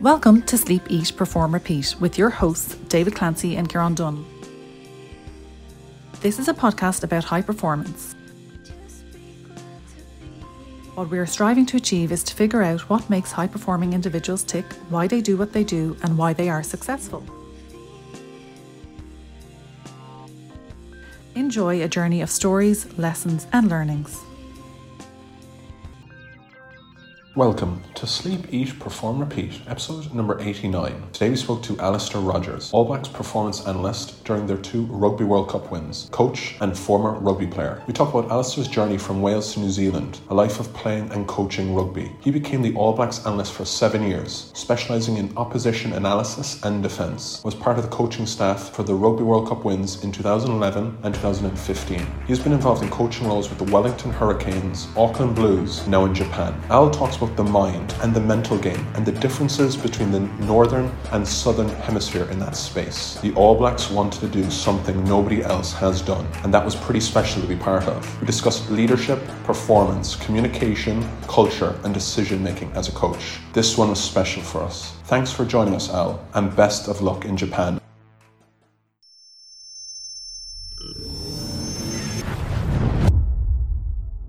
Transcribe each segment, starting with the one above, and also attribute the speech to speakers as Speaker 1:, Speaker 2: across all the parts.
Speaker 1: Welcome to Sleep, Eat, Perform, Repeat with your hosts, David Clancy and Kieran Dunn. This is a podcast about high performance. What we are striving to achieve is to figure out what makes high performing individuals tick, why they do what they do, and why they are successful. Enjoy a journey of stories, lessons, and learnings.
Speaker 2: Welcome to Sleep, Eat, Perform, Repeat, episode number 89. Today we spoke to Alistair Rogers, All Blacks performance analyst during their two Rugby World Cup wins, coach and former rugby player. We talk about Alistair's journey from Wales to New Zealand, a life of playing and coaching rugby. He became the All Blacks analyst for seven years, specialising in opposition analysis and defence. Was part of the coaching staff for the Rugby World Cup wins in 2011 and 2015. He's been involved in coaching roles with the Wellington Hurricanes, Auckland Blues, now in Japan. Al talks about the mind and the mental game and the differences between the northern and southern hemisphere in that space. The All Blacks wanted to do something nobody else has done, and that was pretty special to be part of. We discussed leadership, performance, communication, culture, and decision making as a coach. This one was special for us. Thanks for joining us, Al, and best of luck in Japan.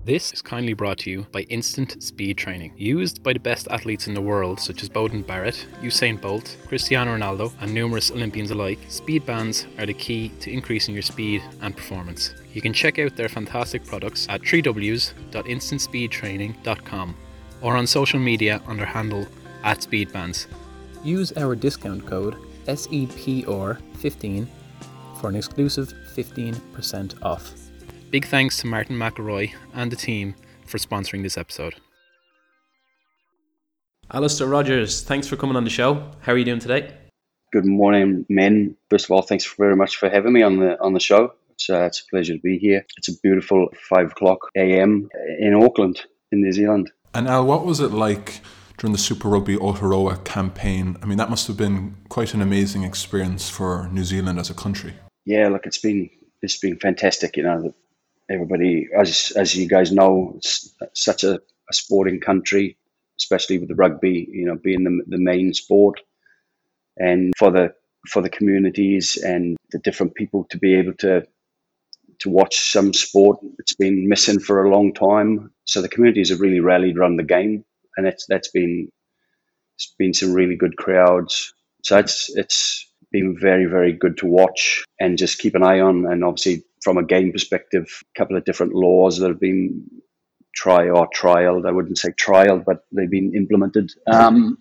Speaker 3: This is kindly brought to you by Instant Speed Training. Used by the best athletes in the world, such as Beauden Barrett, Usain Bolt, Cristiano Ronaldo, and numerous Olympians alike, speed bands are the key to increasing your speed and performance. You can check out their fantastic products at www.instantspeedtraining.com or on social media under handle at Speedbands. Use our discount code SEPR15 for an exclusive 15% off. Big thanks to Martin McElroy and the team for sponsoring this episode. Alistair Rogers, thanks for coming on the show. How are you doing today?
Speaker 4: Good morning, men. First of all, thanks very much for having me on the on the show. It's, uh, it's a pleasure to be here. It's a beautiful five o'clock a.m. in Auckland, in New Zealand.
Speaker 2: And Al, what was it like during the Super Rugby Aotearoa campaign? I mean, that must have been quite an amazing experience for New Zealand as a country.
Speaker 4: Yeah, look, it's been it's been fantastic. You know, everybody, as as you guys know, it's such a, a sporting country, especially with the rugby, you know, being the, the main sport, and for the for the communities and the different people to be able to to watch some sport. It's been missing for a long time, so the communities have really rallied around the game, and that's that's been it's been some really good crowds. So it's it's been very very good to watch and just keep an eye on, and obviously from a game perspective, a couple of different laws that have been try or trialed. I wouldn't say trialed, but they've been implemented. Um,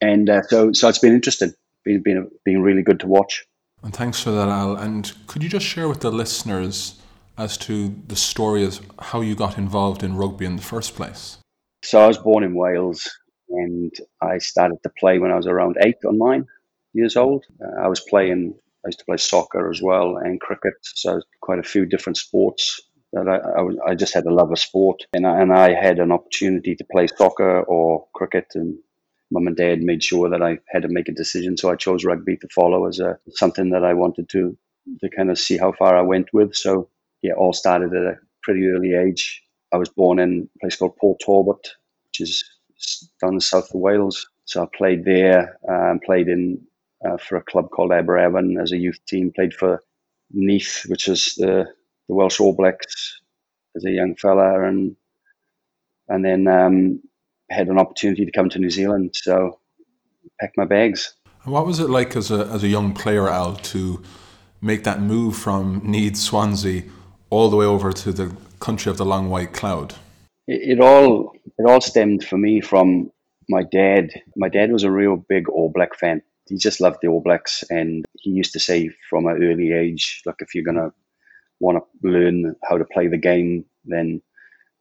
Speaker 4: and uh, so, so it's been interesting. Been been been really good to watch.
Speaker 2: And thanks for that, Al. And could you just share with the listeners as to the story of how you got involved in rugby in the first place?
Speaker 4: So I was born in Wales, and I started to play when I was around eight or nine years old. Uh, I was playing I used to play soccer as well and cricket, so quite a few different sports that I, I, I just had a love of sport, and I, and I had an opportunity to play soccer or cricket, and mum and dad made sure that I had to make a decision, so I chose rugby to follow as a something that I wanted to to kind of see how far I went with. So yeah, all started at a pretty early age. I was born in a place called Port Talbot, which is down the south of Wales. So I played there, um, played in uh, for a club called Aberavon as a youth team. Played for Neath, which is the, the Welsh All Blacks, as a young fella, and and then um, had an opportunity to come to New Zealand. So packed my bags.
Speaker 2: And what was it like as a as a young player, Al, to make that move from Neath, Swansea, all the way over to the country of the long white cloud?
Speaker 4: It, it all it all stemmed for me from my dad. My dad was a real big All Black fan he just loved the All Blacks, and he used to say from an early age, like if you're gonna want to learn how to play the game, then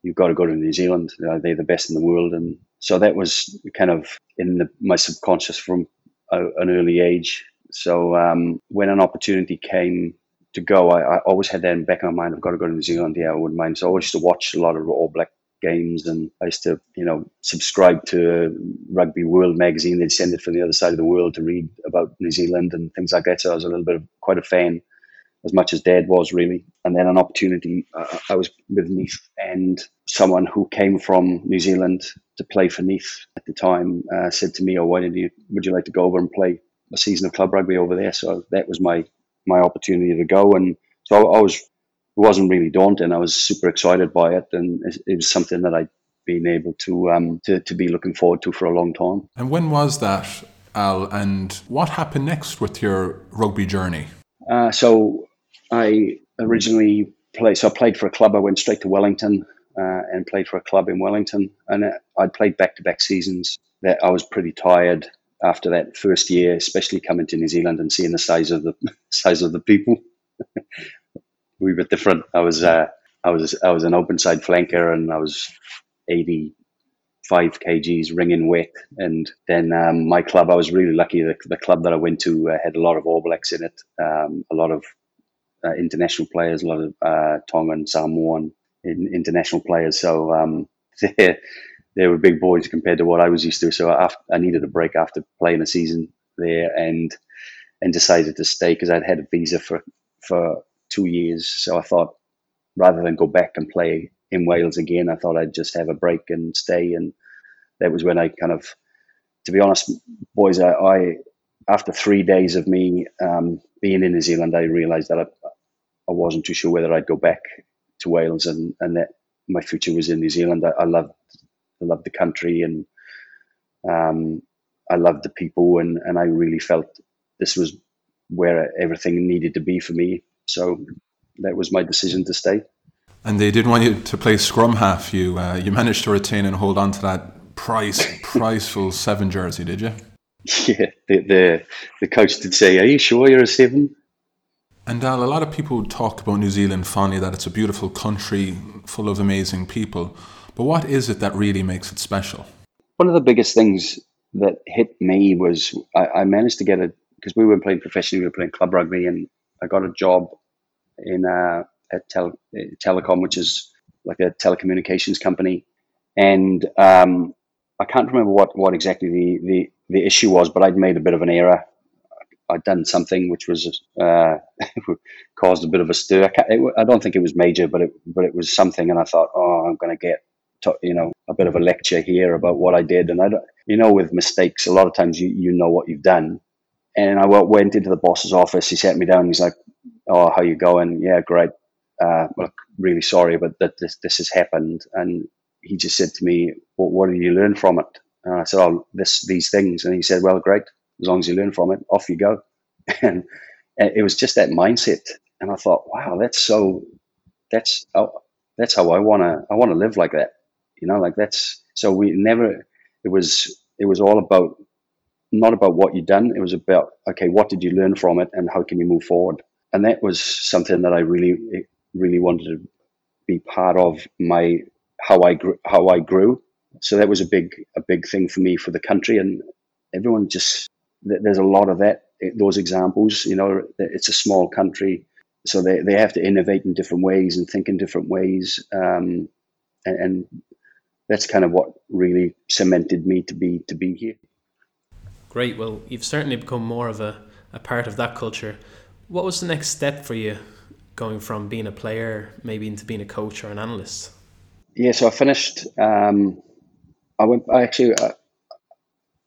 Speaker 4: you've got to go to New Zealand. They're the best in the world, and so that was kind of in the, my subconscious from a, an early age. So um, when an opportunity came to go, I, I, always had that in the back of my mind. I've got to go to New Zealand. Yeah, I wouldn't mind. So I always used to watch a lot of All Black games and I used to, you know, subscribe to Rugby World magazine. They'd send it from the other side of the world to read about New Zealand and things like that. So I was a little bit of quite a fan as much as Dad was really. And then an opportunity, uh, I was with Neath, and someone who came from New Zealand to play for Neath at the time uh, said to me, "Oh, why did you? Would you like to go over and play a season of club rugby over there?" So that was my my opportunity to go, and so I, was wasn't really daunting. I was super excited by it, and it, was something that I'd been able to um to, to be looking forward to for a long time.
Speaker 2: And when was that, Al? And what happened next with your rugby journey?
Speaker 4: Uh, so I originally played. So I played for a club. I went straight to Wellington uh, and played for a club in Wellington, and uh, I'd played back to back seasons. That I was pretty tired after that first year, especially coming to New Zealand and seeing the size of the size of the people. we were different. I was uh, I was I was an open side flanker, and I was eighty five kgs ringing wet. And then um, my club, I was really lucky. The, the club that I went to uh, had a lot of All Blacks in it, um, a lot of uh, international players, a lot of uh, Tongan, Samoan in, international players. So um, they, they were big boys compared to what I was used to. So I, I needed a break after playing a season there, and and decided to stay because I'd had a visa for for two years. So I thought rather than go back and play in Wales again, I thought I'd just have a break and stay. And that was when I kind of, to be honest, boys, I, I after three days of me um, being in New Zealand, I realised that I, I wasn't too sure whether I'd go back to Wales and, and that my future was in New Zealand. I, I loved I loved the country and um, I loved the people and, and I really felt this was where everything needed to be for me. So that was my decision to stay.
Speaker 2: And they didn't want you to play scrum half. You uh, you managed to retain and hold on to that price priceful seven jersey, did you?
Speaker 4: Yeah, the, the the coach did say, "Are you sure you're a seven?
Speaker 2: And Al, a lot of people talk about New Zealand fondly that it's a beautiful country full of amazing people. But what is it that really makes it special?
Speaker 4: One of the biggest things that hit me was I, I managed to get a because we weren't playing professionally, we were playing club rugby, and I got a job in uh, at tel- Telecom, which is like a telecommunications company, and um, I can't remember what, what exactly the, the, the issue was, but I'd made a bit of an error. I'd done something which was uh, caused a bit of a stir. I, it, I, don't think it was major, but it but it was something, and I thought, oh, I'm going to get you know a bit of a lecture here about what I did, and I don't, you know, with mistakes, a lot of times you you know what you've done, and I went into the boss's office. He sat me down. He's like, "Oh, how you going? Yeah, great. Uh, look, really sorry, but that this this has happened." And he just said to me, well, "What did you learn from it?" And I said, "Oh, this these things." And he said, "Well, great. As long as you learn from it, off you go." and, and it was just that mindset. And I thought, "Wow, that's so. That's oh, that's how I wanna I wanna live like that. You know, like that's so we never. It was it was all about not about what you've done. It was about okay, what did you learn from it, and how can you move forward? And that was something that I really, really wanted to be part of my how I grew. How I grew. So that was a big, a big thing for me for the country, and everyone just there's a lot of that. Those examples, you know, it's a small country, so they, they have to innovate in different ways and think in different ways, um, and, and that's kind of what really cemented me to be to be here.
Speaker 3: Great. Well, you've certainly become more of a, a part of that culture. What was the next step for you going from being a player maybe into being a coach or an analyst?
Speaker 4: Yeah, so I finished. Um, I went. I actually. Uh,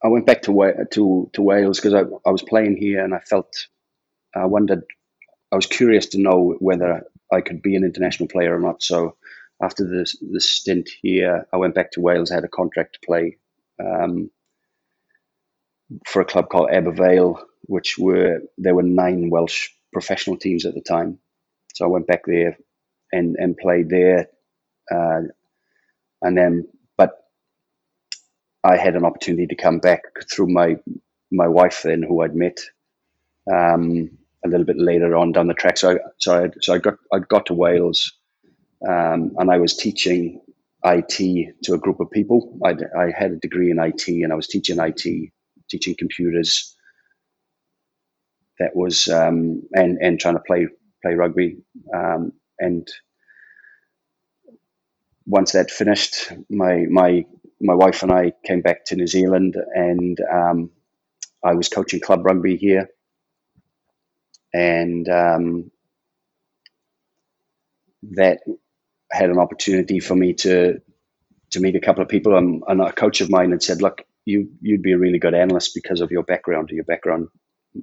Speaker 4: I went back to to to Wales because I, I was playing here and I felt. I wondered. I was curious to know whether I could be an international player or not. So after this, the stint here, I went back to Wales. I had a contract to play. Um, for a club called Aberavon, which were there were nine Welsh professional teams at the time. So I went back there and and played there, uh, and then but I had an opportunity to come back through my my wife then, who I'd met um, a little bit later on down the track. So I, so I, so I got I got to Wales, um, and I was teaching IT to a group of people. i I had a degree in IT, and I was teaching IT teaching computers. That was um, and and trying to play play rugby. Um, and once that finished, my my my wife and I came back to New Zealand, and um, I was coaching club rugby here. And um, that had an opportunity for me to to meet a couple of people. And, and a coach of mine had said, "Look, you you'd be a really good analyst because of your background. Your background,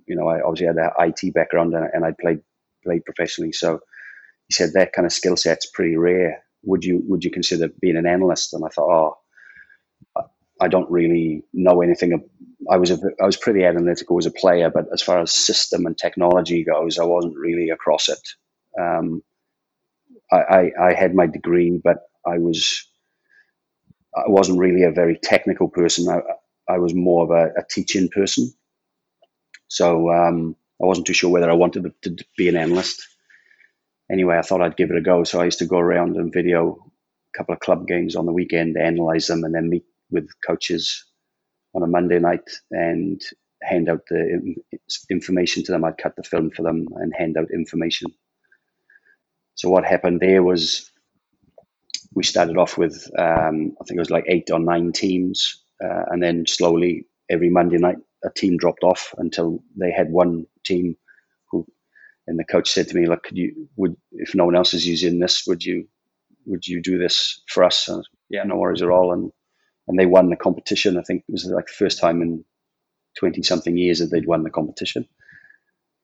Speaker 4: you know, I obviously had an IT background and, and I played played professionally. So he said that kind of skill set's pretty rare. Would you would you consider being an analyst?" And I thought, "Oh, I don't really know anything. I was a, I was pretty analytical as a player, but as far as system and technology goes, I wasn't really across it. Um, I, I, I had my degree, but I was I wasn't really a very technical person. I, I was more of a, a teaching person. So um, I wasn't too sure whether I wanted to be an analyst. Anyway, I thought I'd give it a go. So I used to go around and video a couple of club games on the weekend, analyze them, and then meet with coaches on a Monday night and hand out the information to them. I'd cut the film for them and hand out information. So what happened there was we started off with um, I think it was like eight or nine teams, uh, and then slowly every Monday night a team dropped off until they had one team who, and the coach said to me, "Look, could you would if no one else is using this, would you would you do this for us?" And, yeah, no worries at all, and and they won the competition. I think it was like the first time in twenty something years that they'd won the competition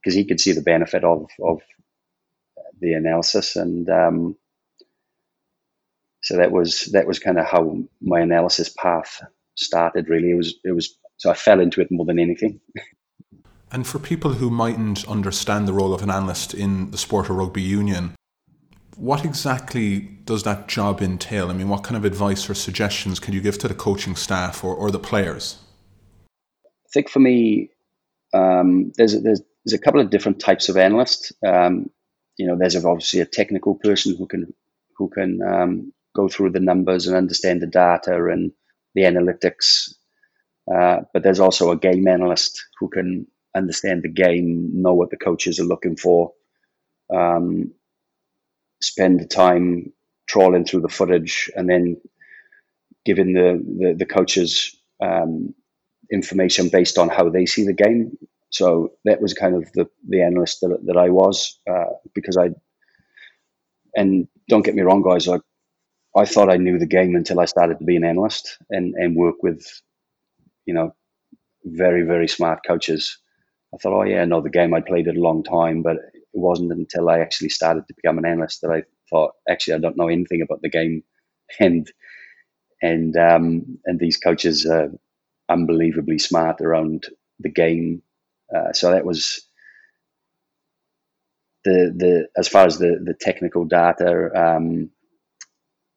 Speaker 4: because he could see the benefit of of the analysis, and um, so that was that was kind of how my analysis path started. Really, it was it was so I fell into it more than anything.
Speaker 2: And for people who mightn't understand the role of an analyst in the sport of rugby union, what exactly does that job entail? I mean, what kind of advice or suggestions can you give to the coaching staff or, or the players?
Speaker 4: I think for me, um, there's, there's, there's a couple of different types of analysts. Um, you know, there's obviously a technical person who can who can um, go through the numbers and understand the data and the analytics. Uh, but there's also a game analyst who can understand the game, know what the coaches are looking for, um, spend the time trawling through the footage, and then giving the the, the coaches um, information based on how they see the game. So that was kind of the, the analyst that, that I was uh, because I, and don't get me wrong, guys, I, I thought I knew the game until I started to be an analyst and, and work with, you know, very, very smart coaches. I thought, oh, yeah, I know the game. I played it a long time, but it wasn't until I actually started to become an analyst that I thought, actually, I don't know anything about the game. And, and, um, and these coaches are unbelievably smart around the game uh, so that was the the as far as the the technical data, um,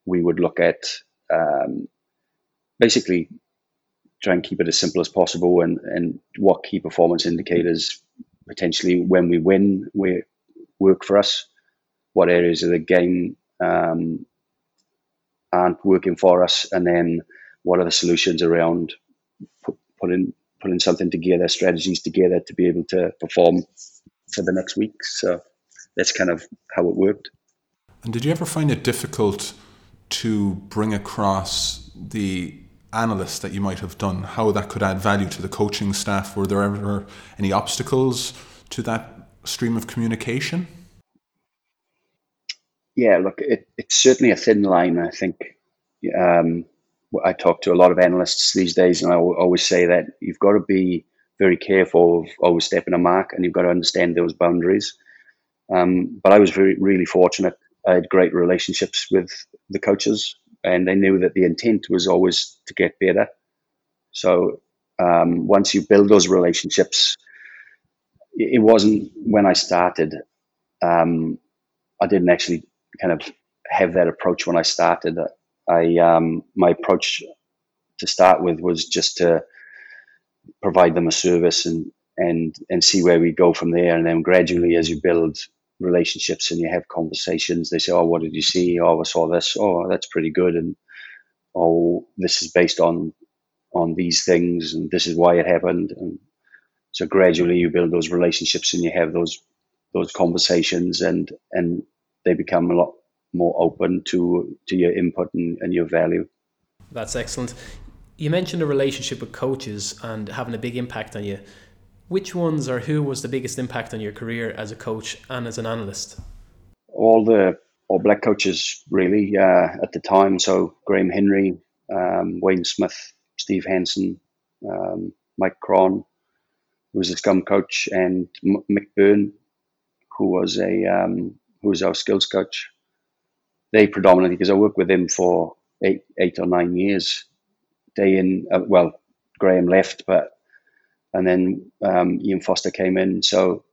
Speaker 4: we would look at um, basically try and keep it as simple as possible, and and what key performance indicators potentially when we win we work for us, what areas of the game um, aren't working for us, and then what are the solutions around put, putting putting something together, strategies together to be able to perform for the next week. So that's kind of how it worked.
Speaker 2: And did you ever find it difficult to bring across the analysts that you might have done, how that could add value to the coaching staff? Were there ever any obstacles to that stream of communication?
Speaker 4: Yeah, look, it, it's certainly a thin line, I think. Um, I talk to a lot of analysts these days, and I always say that you've got to be very careful of always stepping a mark, and you've got to understand those boundaries. Um, but I was very, really fortunate. I had great relationships with the coaches, and they knew that the intent was always to get better. So um, once you build those relationships, it wasn't when I started. Um, I didn't actually kind of have that approach when I started. I um, my approach to start with was just to provide them a service and and and see where we go from there. And then gradually, as you build relationships and you have conversations, they say, "Oh, what did you see? Oh, I saw this. Oh, that's pretty good." And oh, this is based on on these things, and this is why it happened. And so gradually, you build those relationships and you have those those conversations, and and they become a lot more open to to your input and, and your value.
Speaker 3: That's excellent. You mentioned a relationship with coaches and having a big impact on you. Which ones or who was the biggest impact on your career as a coach and as an analyst?
Speaker 4: All the all black coaches really uh, at the time. So Graham Henry, um, Wayne Smith, Steve Hansen, um, Mike Cron, who was the scrum coach, and M- Mick Byrne, who was a um, who was our skills coach. They predominantly because I worked with them for eight eight or nine years. Day in, uh, well, Graham left, but and then um, Ian Foster came in. So,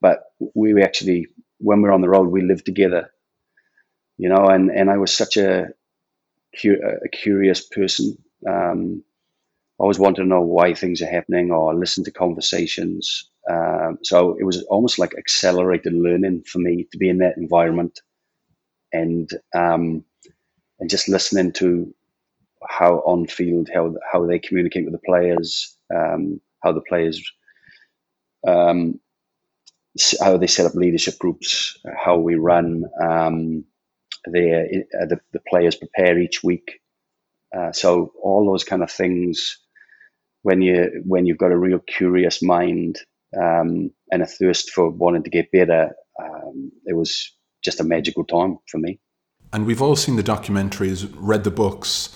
Speaker 4: but we actually when we were on the road, we lived together, you know. And and I was such a, a curious person. Um, I always wanted to know why things are happening or listen to conversations. Um, so it was almost like accelerated learning for me to be in that environment and um, and just listening to how on field how how they communicate with the players, um, how the players um, how they set up leadership groups, how we run, um, their, uh, the, the players prepare each week. Uh, so all those kind of things when you when you've got a real curious mind um, and a thirst for wanting to get better, um, it was just a magical time for me.
Speaker 2: And we've all seen the documentaries, read the books.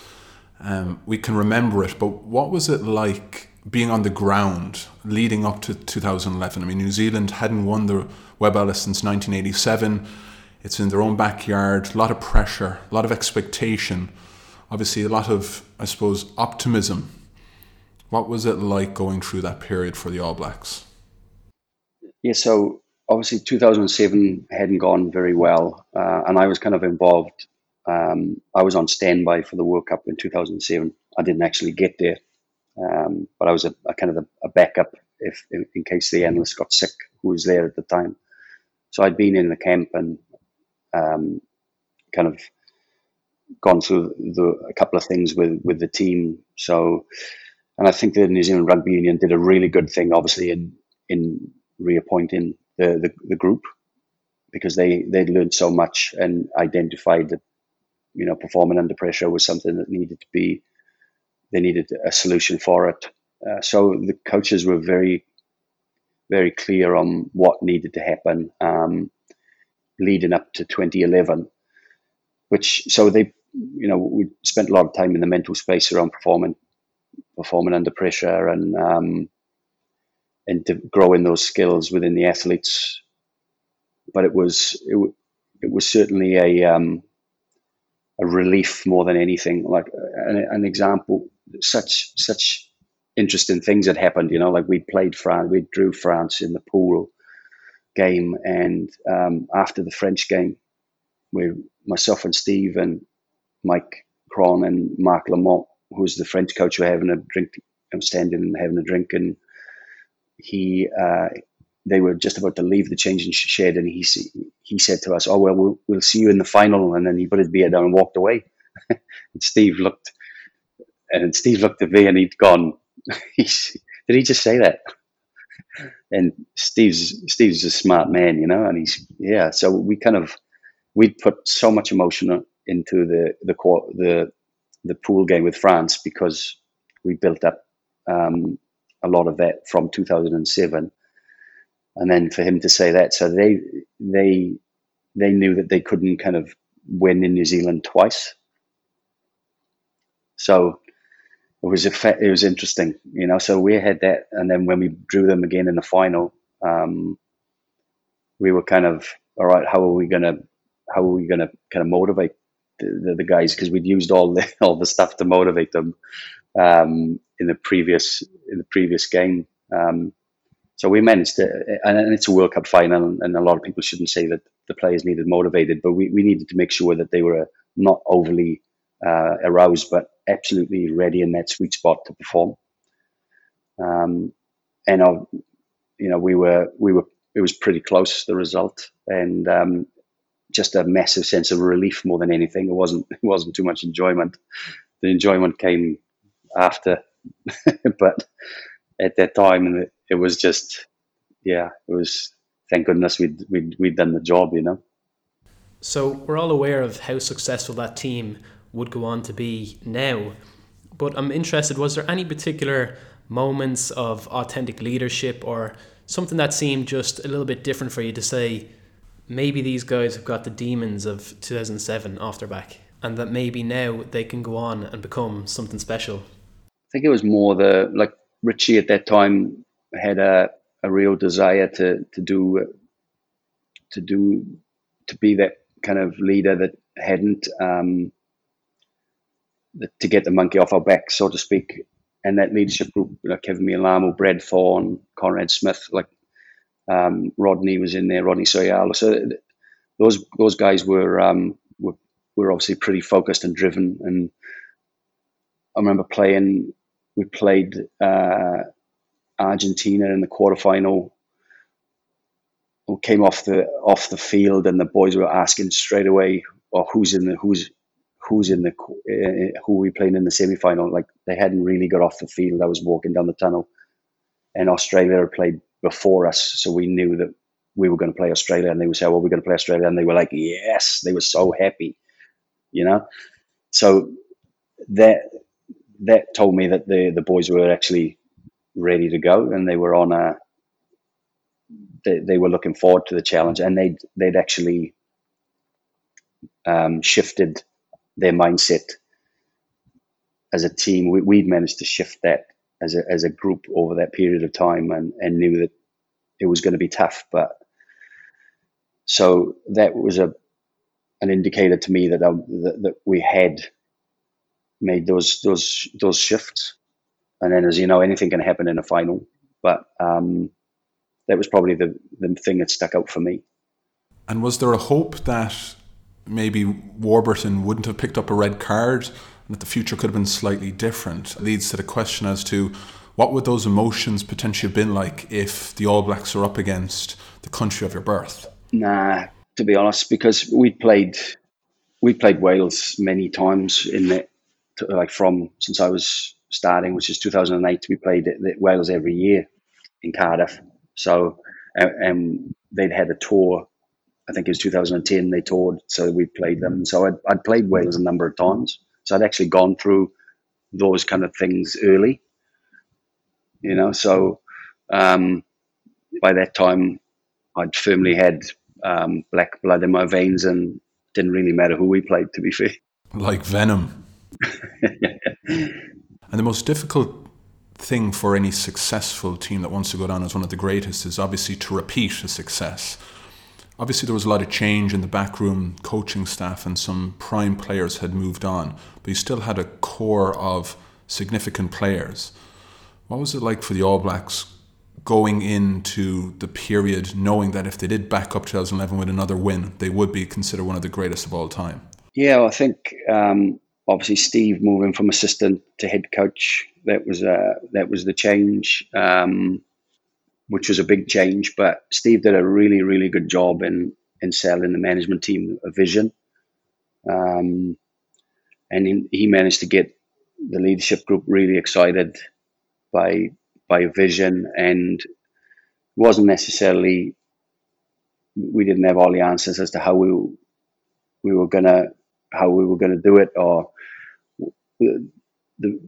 Speaker 2: Um, we can remember it, but what was it like being on the ground leading up to 2011? I mean, New Zealand hadn't won the Webb Ellis since 1987. It's in their own backyard, a lot of pressure, a lot of expectation, obviously, a lot of, I suppose, optimism what was it like going through that period for the All Blacks?
Speaker 4: Yeah, so obviously 2007 hadn't gone very well, uh, and I was kind of involved. Um, I was on standby for the World Cup in 2007. I didn't actually get there, um, but I was a, a kind of a, a backup if in, in, case the analyst got sick, who was there at the time. So I'd been in the camp and um, kind of gone through the, a couple of things with with the team. So and I think the New Zealand Rugby Union did a really good thing, obviously, in in reappointing the, the, the group because they they learned so much and identified that you know performing under pressure was something that needed to be they needed a solution for it. Uh, so the coaches were very very clear on what needed to happen um, leading up to 2011, which so they you know we spent a lot of time in the mental space around performing performing under pressure and um, and growing those skills within the athletes. But it was it, it was certainly a um, a relief more than anything. Like an, an, example, such such interesting things had happened. You know, like we played France, we drew France in the pool game, and um, after the French game, we myself and Steve and Mike Cron and Marc Lièvremont who's the French coach, were having a drink. I'm standing and having a drink, and he uh, they were just about to leave the changing shed, and he he said to us, "Oh well, we'll, we'll see you in the final." And then he put his beer down and walked away. and Steve looked, and Steve looked at me, and he'd gone. He's, did he just say that? And Steve's Steve's a smart man, you know, and he's yeah. So we kind of we'd put so much emotion into the the the the pool game with France because we built up um, a lot of that from 2007. And then for him to say that, so they they they knew that they couldn't kind of win in New Zealand twice. So it was it was interesting, you know. So we had that, and then when we drew them again in the final, um, we were kind of all right. How are we gonna how are we gonna kind of motivate the, the guys because we'd used all the all the stuff to motivate them um, in the previous in the previous game. Um, so we managed to, and it's a World Cup final, and a lot of people shouldn't say that the players needed motivated, but we, we needed to make sure that they were not overly uh, aroused, but absolutely ready in that sweet spot to perform. Um, and uh, you know, we were we were it was pretty close the result, and um, just a massive sense of relief more than anything. It wasn't it wasn't too much enjoyment. The enjoyment came after, but at that time, it was just yeah, it was thank goodness we'd we'd we'd done the job, you know.
Speaker 3: So we're all aware of how successful that team would go on to be now, but I'm interested. Was there any particular moments of authentic leadership or something that seemed just a little bit different for you to say? maybe these guys have got the demons of 2007 off their back, and that maybe now they can go on and become something special.
Speaker 4: I think it was more the like Richie at that time had a, a real desire to to do to do to be that kind of leader that hadn't um, to get the monkey off our back, so to speak. And that leadership group, know, Keven Mealamu, Brad Thorn, Conrad Smith, like um, Rodney was in there, Rodney So'oialo. So those those guys were, um, were were obviously pretty focused and driven. And I remember playing. We played uh, Argentina in the quarterfinal. Came off the off the field, and the boys were asking straight away, "Or oh, who's in the who's who's in the uh, who we playing in the semi final?" Like they hadn't really got off the field. I was walking down the tunnel, and Australia had played before us, so we knew that we were going to play Australia, and they would say, "Well, we're going to play Australia," and they were like, "Yes!" They were so happy, you know. So that that told me that the the boys were actually ready to go, and they were on a. They, they were looking forward to the challenge, and they'd they'd actually um, shifted their mindset as a team. We, we'd managed to shift that as a, as a group over that period of time and, and knew that it was going to be tough. But so that was a an indicator to me that, I, um, that, that we had made those those those shifts. And then, as you know, anything can happen in a final. But um, that was probably the the thing that stuck out for me.
Speaker 2: And was there a hope that maybe Warburton wouldn't have picked up a red card? And that the future could have been slightly different it leads to the question as to what would those emotions potentially have been like if the All Blacks are up against the country of your birth?
Speaker 4: Nah, to be honest, because we played we played Wales many times in the like from since I was starting, which is 2008. We played at Wales every year in Cardiff. So and they'd had a tour. I think it was 2010. They toured, so we played them. So I'd, I'd played Wales a number of times. So I'd actually gone through those kind of things early, you know. So um, by that time, I'd firmly had um, black blood in my veins, and didn't really matter who we played. To be fair,
Speaker 2: like venom. and the most difficult thing for any successful team that wants to go down as one of the greatest is obviously to repeat a success. Obviously, there was a lot of change in the backroom coaching staff, and some prime players had moved on, but you still had a core of significant players. What was it like for the All Blacks going into the period knowing that if they did back up 2011 with another win, they would be considered one of the greatest of all time?
Speaker 4: Yeah, I think um, obviously Steve moving from assistant to head coach that was uh, that was the change. Um, which was a big change. But Steve did a really, really good job in in selling the management team a vision, um, and he, he managed to get the leadership group really excited by by vision, and wasn't necessarily we didn't have all the answers as to how we we were gonna how we were gonna do it or the, the,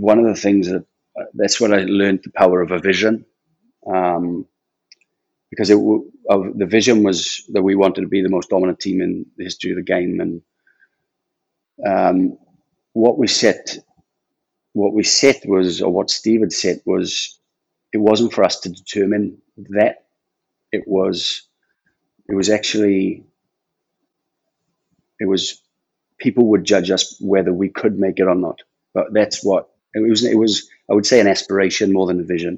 Speaker 4: one of the things that that's what I learned the power of a vision um, because it the vision was that we wanted to be the most dominant team in the history of the game, and um, what we set, what we set was, or what Steve had set was, it wasn't for us to determine that. It was, it was actually, it was, people would judge us whether we could make it or not. But that's what it was. It was, I would say, an aspiration more than a vision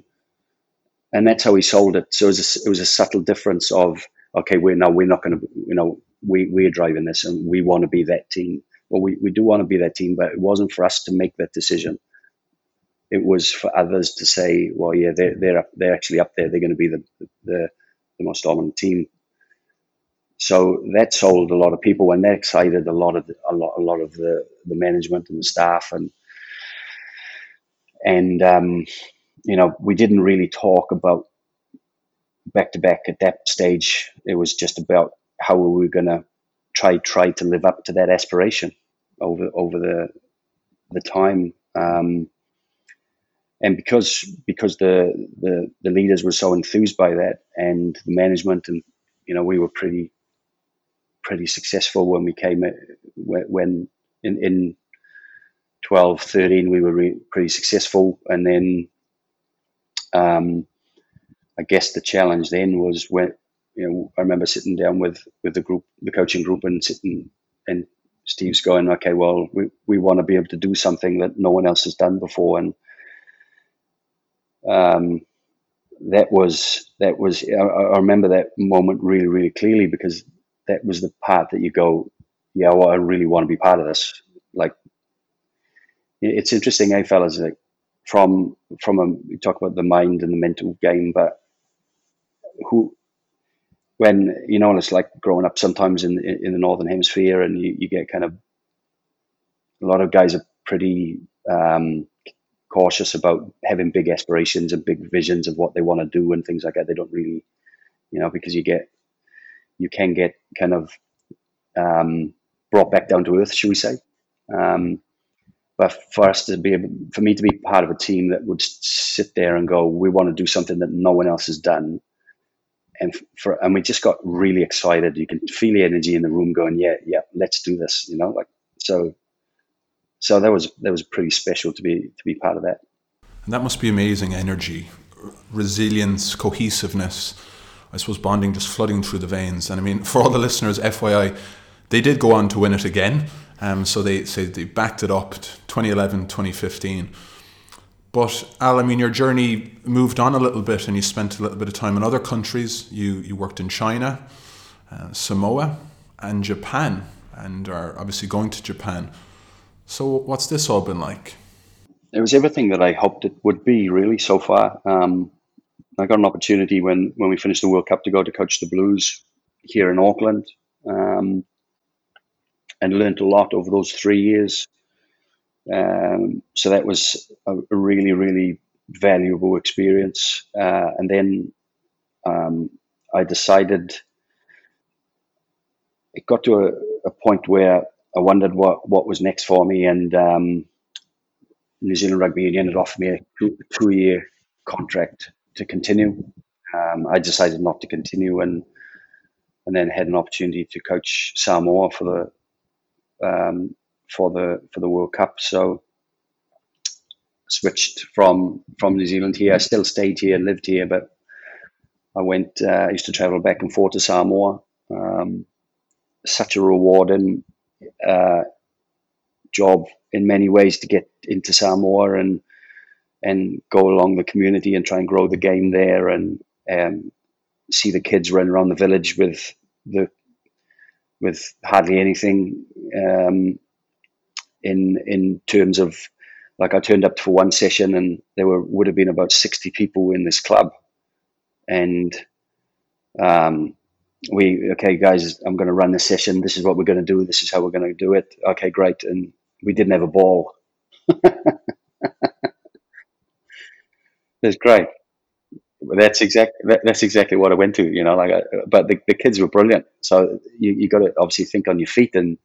Speaker 4: and that's how he sold it. So it was a, it was a subtle difference of okay, we're no, we're not going to, you know, we we're driving this, and we want to be that team. Well, we, we do want to be that team, but it wasn't for us to make that decision. It was for others to say, well, yeah, they're they're up, they're actually up there. They're going to be the, the the most dominant team. So that sold a lot of people, and that excited a lot of the, a lot a lot of the the management and the staff, and and um, you know, we didn't really talk about back to back at that stage. It was just about how we were going to try try to live up to that aspiration over over the the time. Um, and because because the, the the leaders were so enthused by that, and the management, and you know, we were pretty pretty successful when we came when in in 12, 13, we were re- pretty successful, and then um, I guess the challenge then was when you know I remember sitting down with with the group, the coaching group, and sitting and Steve's going, okay, well, we, we want to be able to do something that no one else has done before, and um, that was that was I, I, remember that moment really really clearly because that was the part that you go, yeah, well, I really want to be part of this. Like, it's interesting, eh, fellas? Like, from from a we talk about the mind and the mental game, but who when you know it's like growing up sometimes in in the northern hemisphere and you, you get kind of a lot of guys are pretty um, cautious about having big aspirations and big visions of what they want to do and things like that. They don't really, you know, because you get, you can get kind of um, brought back down to earth, should we say? Um, but for us to be for me to be part of a team that would sit there and go, we want to do something that no one else has done, and for and we just got really excited. You can feel the energy in the room going, yeah, yeah, let's do this. You know, like so so that was that was pretty special to be to be part of that.
Speaker 2: And that must be amazing energy, resilience, cohesiveness. I suppose bonding just flooding through the veins. And I mean, for all the listeners, FYI, they did go on to win it again. Um, so they say they backed it up 2011, 2015. But Al, I mean, your journey moved on a little bit, and you spent a little bit of time in other countries. You you worked in China, uh, Samoa, and Japan, and are obviously going to Japan. So, what's this all been like?
Speaker 4: It was everything that I hoped it would be, really, so far. Um, I got an opportunity when, when we finished the World Cup to go to coach the Blues here in Auckland um, and learned a lot over those three years. Um, so that was a, really, really valuable experience. Uh, and then um, I decided it got to a, a point where I wondered what, what was next for me, and um, New Zealand Rugby Union had offered me a two, two year contract to continue. Um, I decided not to continue, and and then had an opportunity to coach Samoa for the um, for the for the World Cup. So switched from from New Zealand here. I still stayed here, lived here, but I went. Uh, I used to travel back and forth to Samoa. Um, such a rewarding uh, job in many ways to get into Samoa and and go along the community and try and grow the game there and um, see the kids run around the village with the with hardly anything um, in in terms of like I turned up for one session and there were would have been about sixty people in this club. And um, we okay guys i'm going to run this session. This is what we're going to do. This is how we're going to do it. Okay great. And we didn't have a ball it's great. That's exactly that, that's exactly what i went to you know like I, but the, the kids were brilliant. So you, you got to obviously think on your feet and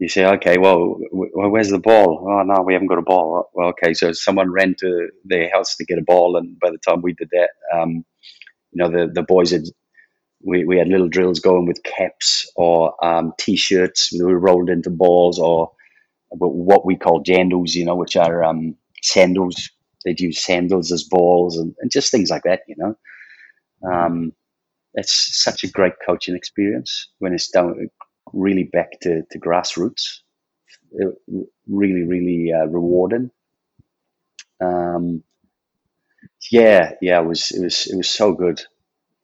Speaker 4: you say okay well, where's the ball? Oh no we haven't got a ball. Well okay so someone ran to their house to get a ball and by the time we did that um, you know the, the boys had we, we had little drills going with caps or um, t-shirts we rolled into balls or what we call jandals you know which are um, sandals they'd use sandals as balls and, and just things like that you know. Um, it's such a great coaching experience when it's done really back to, to grassroots it, really really uh, rewarding. Um, yeah yeah it was it was it was so good.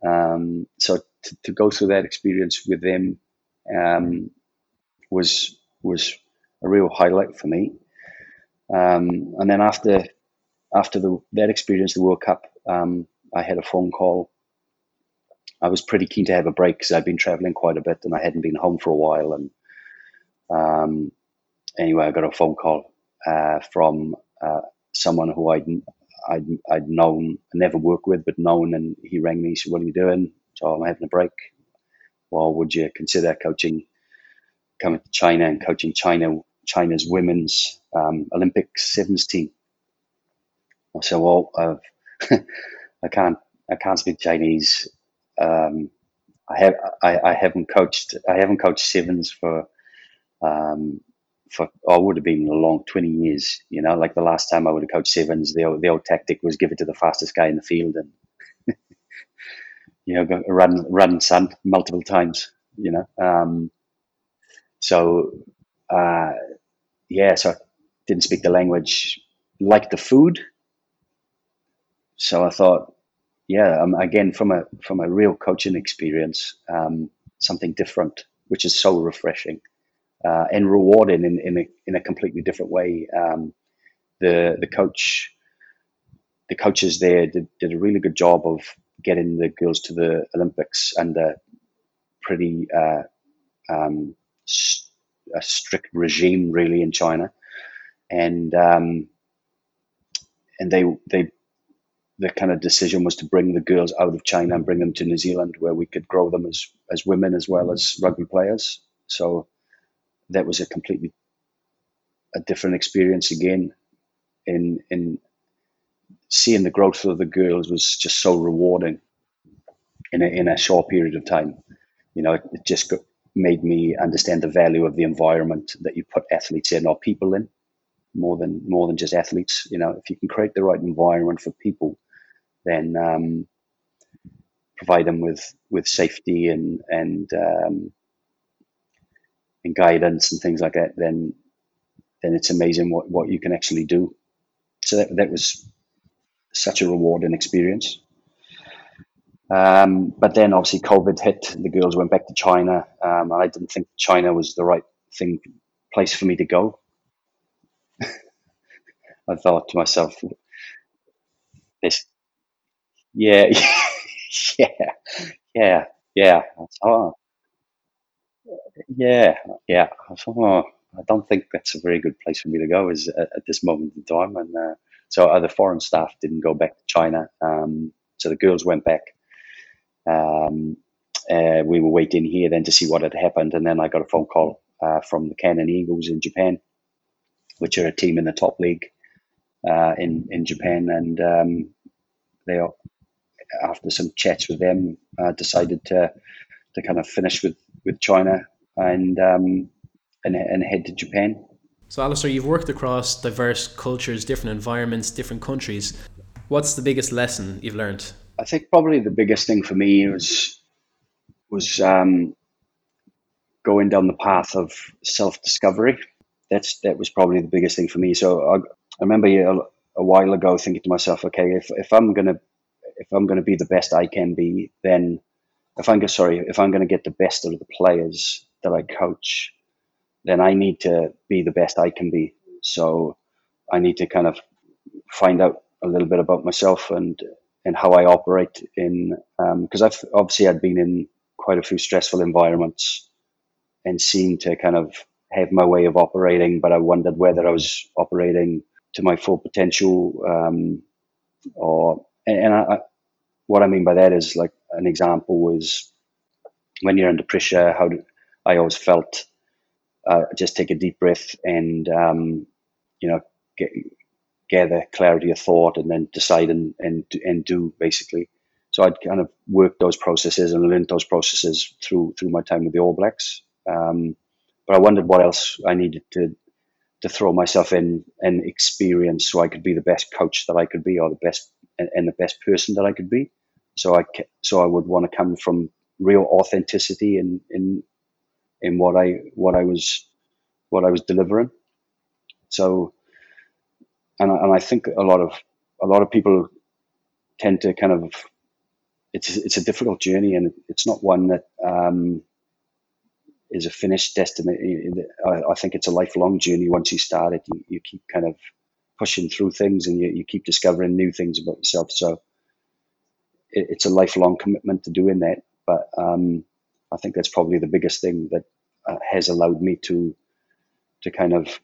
Speaker 4: Um, so to, to, go through that experience with them um, was was a real highlight for me. Um, and then after after the, that experience, the World Cup, um, I had a phone call. I was pretty keen to have a break because I'd been traveling quite a bit and I hadn't been home for a while. And um, anyway, I got a phone call uh, from uh, someone who I'd I'd, I'd known, never worked with, but known. And he rang me, he said, What are you doing? So I'm having a break. Well, would you consider coaching, coming to China and coaching China, China's women's um, Olympic sevens team? I said, Well, I can't, I can't speak Chinese. Um, I have I, I haven't coached I haven't coached sevens for um, for I would have been a long twenty years. You know, like the last time I would have coached sevens, the old, the old tactic was give it to the fastest guy in the field and you know go, run run sun multiple times. You know, um, so uh, yeah, so I didn't speak the language, liked the food. So I thought, yeah, um, again from a from a real coaching experience, um, something different, which is so refreshing uh, and rewarding in, in a in a completely different way. Um, the the coach, the coaches there did, did a really good job of getting the girls to the Olympics under pretty uh, um, a strict regime, really, in China, and um, and they they the kind of decision was to bring the girls out of China and bring them to New Zealand, where we could grow them as as women as well as rugby players. So that was a completely a different experience again. In in seeing the growth of the girls was just so rewarding in a, in a short period of time. You know, it, it just got, made me understand the value of the environment that you put athletes in or people in more than more than just athletes. You know, if you can create the right environment for people then um, provide them with with safety and and um, and guidance and things like that, then then it's amazing what, what you can actually do. So that, that was such a rewarding experience. Um, but then obviously COVID hit. The girls went back to China. Um, I didn't think China was the right thing place for me to go. I thought to myself, this yeah, yeah, yeah, yeah. Oh, yeah, yeah. Oh, I don't think that's a very good place for me to go is at, at this moment in time. And uh, so other foreign staff didn't go back to China. Um, so the girls went back. Um, uh, we were waiting here then to see what had happened, and then I got a phone call uh, from the Canon Eagles in Japan, which are a team in the top league uh, in in Japan, and um, they after some chats with them, uh, decided to to kind of finish with with China and um, and and head to Japan.
Speaker 3: So, Alistair, you've worked across diverse cultures, different environments, different countries. What's the biggest lesson you've learned?
Speaker 4: I think probably the biggest thing for me was was um, going down the path of self discovery. That's that was probably the biggest thing for me. So I, I remember a, a while ago thinking to myself, okay, if if I'm going to if I'm going to be the best I can be, then if I'm sorry, if I'm going to get the best out of the players that I coach, then I need to be the best I can be. So I need to kind of find out a little bit about myself and and how I operate in because um, I've obviously I'd been in quite a few stressful environments and seemed to kind of have my way of operating, but I wondered whether I was operating to my full potential um, or and I, what I mean by that is like an example was when you're under pressure, how do, I always felt uh, just take a deep breath and, um, you know, get, gather clarity of thought and then decide and, and, and do basically. So I'd kind of worked those processes and learned those processes through, through my time with the All Blacks. Um, but I wondered what else I needed to, to throw myself in and experience so I could be the best coach that I could be or the best and, and the best person that I could be. So I so I would want to come from real authenticity in in in what I what I was what I was delivering. So, and and I think a lot of a lot of people tend to kind of it's it's a difficult journey and it's not one that um, is a finished destiny. I, I, think it's a lifelong journey. Once you start it, you, you keep kind of pushing through things and you, you keep discovering new things about yourself. So it, it's a lifelong commitment to doing that. But um, I think that's probably the biggest thing that uh, has allowed me to to kind of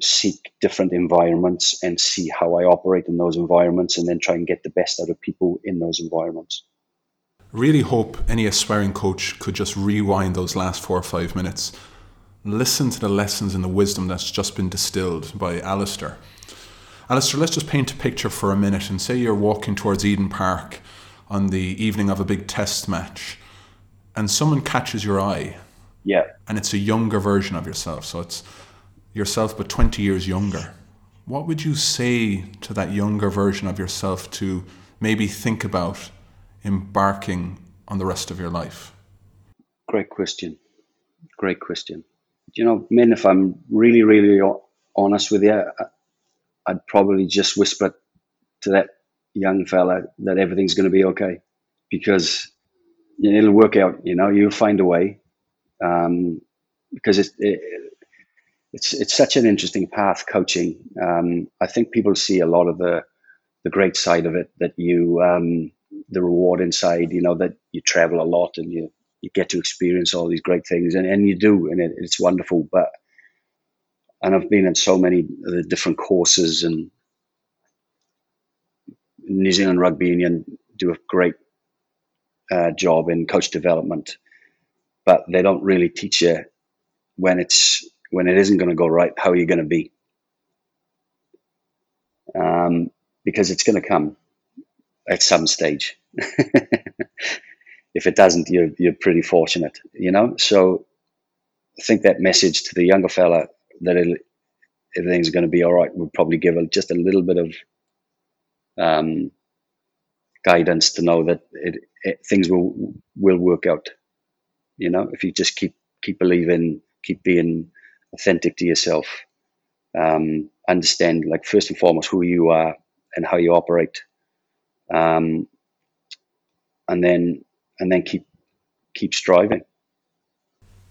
Speaker 4: seek different environments and see how I operate in those environments, and then try and get the best out of people in those environments.
Speaker 2: Really hope any aspiring coach could just rewind those last four or five minutes, listen to the lessons and the wisdom that's just been distilled by Alistair Alistair, let's just paint a picture for a minute and say you're walking towards Eden Park on the evening of a big test match and someone catches your eye
Speaker 4: Yeah.
Speaker 2: and it's a younger version of yourself. So it's yourself, but 20 years younger. What would you say to that younger version of yourself to maybe think about embarking on the rest of your life?
Speaker 4: Great question. Great question. You know, men, if I'm really, really honest with you, I'd probably just whisper to that young fella that everything's going to be okay because it'll work out. You know, you'll find a way um, because it's it, it's it's such an interesting path. Coaching. Um, I think people see a lot of the the great side of it that you um, the reward inside. You know that you travel a lot and you you get to experience all these great things, and, and you do, and it, it's wonderful. But and I've been in so many different courses, and New Zealand Rugby Union do a great uh, job in coach development, but they don't really teach you when it's when it isn't going to go right how are you're going to be, um, because it's going to come at some stage. if it doesn't, you're you're pretty fortunate, you know. So I think that message to the younger fella that everything's going to be all right would probably give a, just a little bit of um, guidance to know that it, it, things will will work out. You know, if you just keep keep believing, keep being authentic to yourself, um, understand like first and foremost who you are and how you operate, um, and then and then keep keep striving.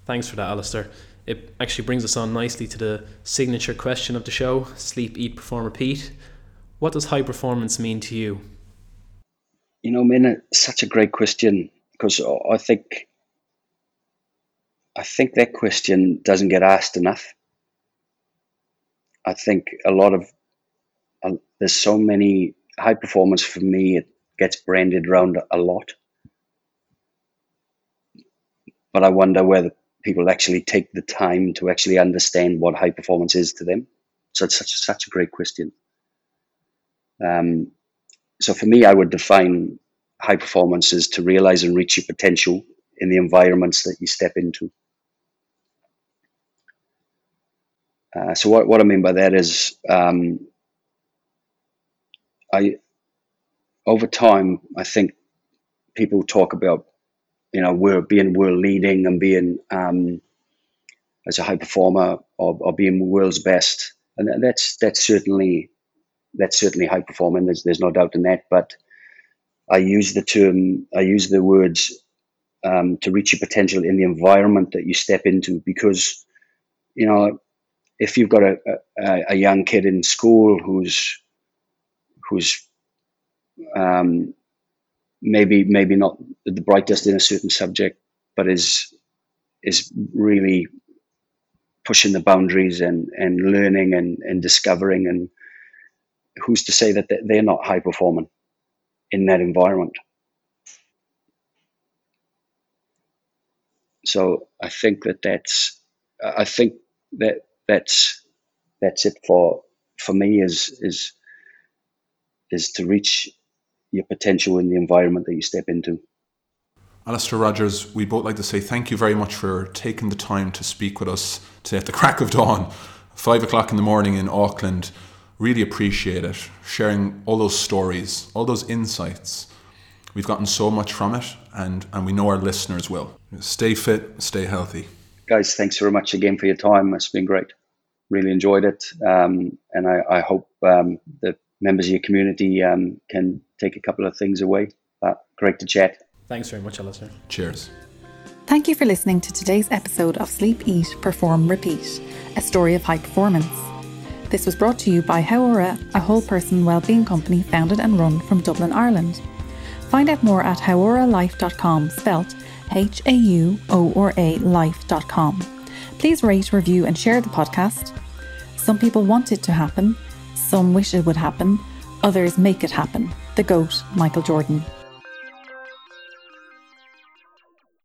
Speaker 3: Thanks for that, Alistair. It actually brings us on nicely to the signature question of the show sleep, eat, perform, repeat. What does high performance mean to you?
Speaker 4: You know, Mina, such a great question because I think I think that question doesn't get asked enough. I think a lot of uh, there's so many high performance for me. It gets branded around a lot, but I wonder whether people actually take the time to actually understand what high performance is to them. So it's such such a great question. Um, so for me, I would define high performance as to realize and reach your potential in the environments that you step into. Uh, so what, what I mean by that is, um, I over time I think people talk about you know we're being world leading and being um, as a high performer or, or being world's best, and that's that's certainly that's certainly high performing. There's there's no doubt in that. But I use the term, I use the words um, to reach your potential in the environment that you step into, because you know if you've got a, a, a young kid in school who's who's um, maybe maybe not the brightest in a certain subject, but is is really pushing the boundaries and and learning and and discovering and who's to say that they're not high performing in that environment. So i think that that's i think that that's that's it for for me is is is to reach your potential in the environment that you step into
Speaker 2: Alistair Rogers, we both like to say thank you very much for taking the time to speak with us today at the crack of dawn, five o'clock in the morning in Auckland. Really appreciate it. Sharing all those stories, all those insights. We've gotten so much from it, and, and we know our listeners will. Stay fit, stay healthy.
Speaker 4: Guys, thanks very much again for your time. It's been great. Really enjoyed it. Um, and I, I hope um, the members of your community um, can take a couple of things away. But great to chat.
Speaker 3: Thanks very much, Alistair.
Speaker 2: Cheers.
Speaker 1: Thank you for listening to today's episode of Sleep, Eat, Perform, Repeat, a story of high performance. This was brought to you by Hauora, a whole person wellbeing company founded and run from Dublin, Ireland. Find out more at hauoralife.com, spelt H A U O R A life.com. Please rate, review, and share the podcast. Some people want it to happen, some wish it would happen, others make it happen. The GOAT, Michael Jordan.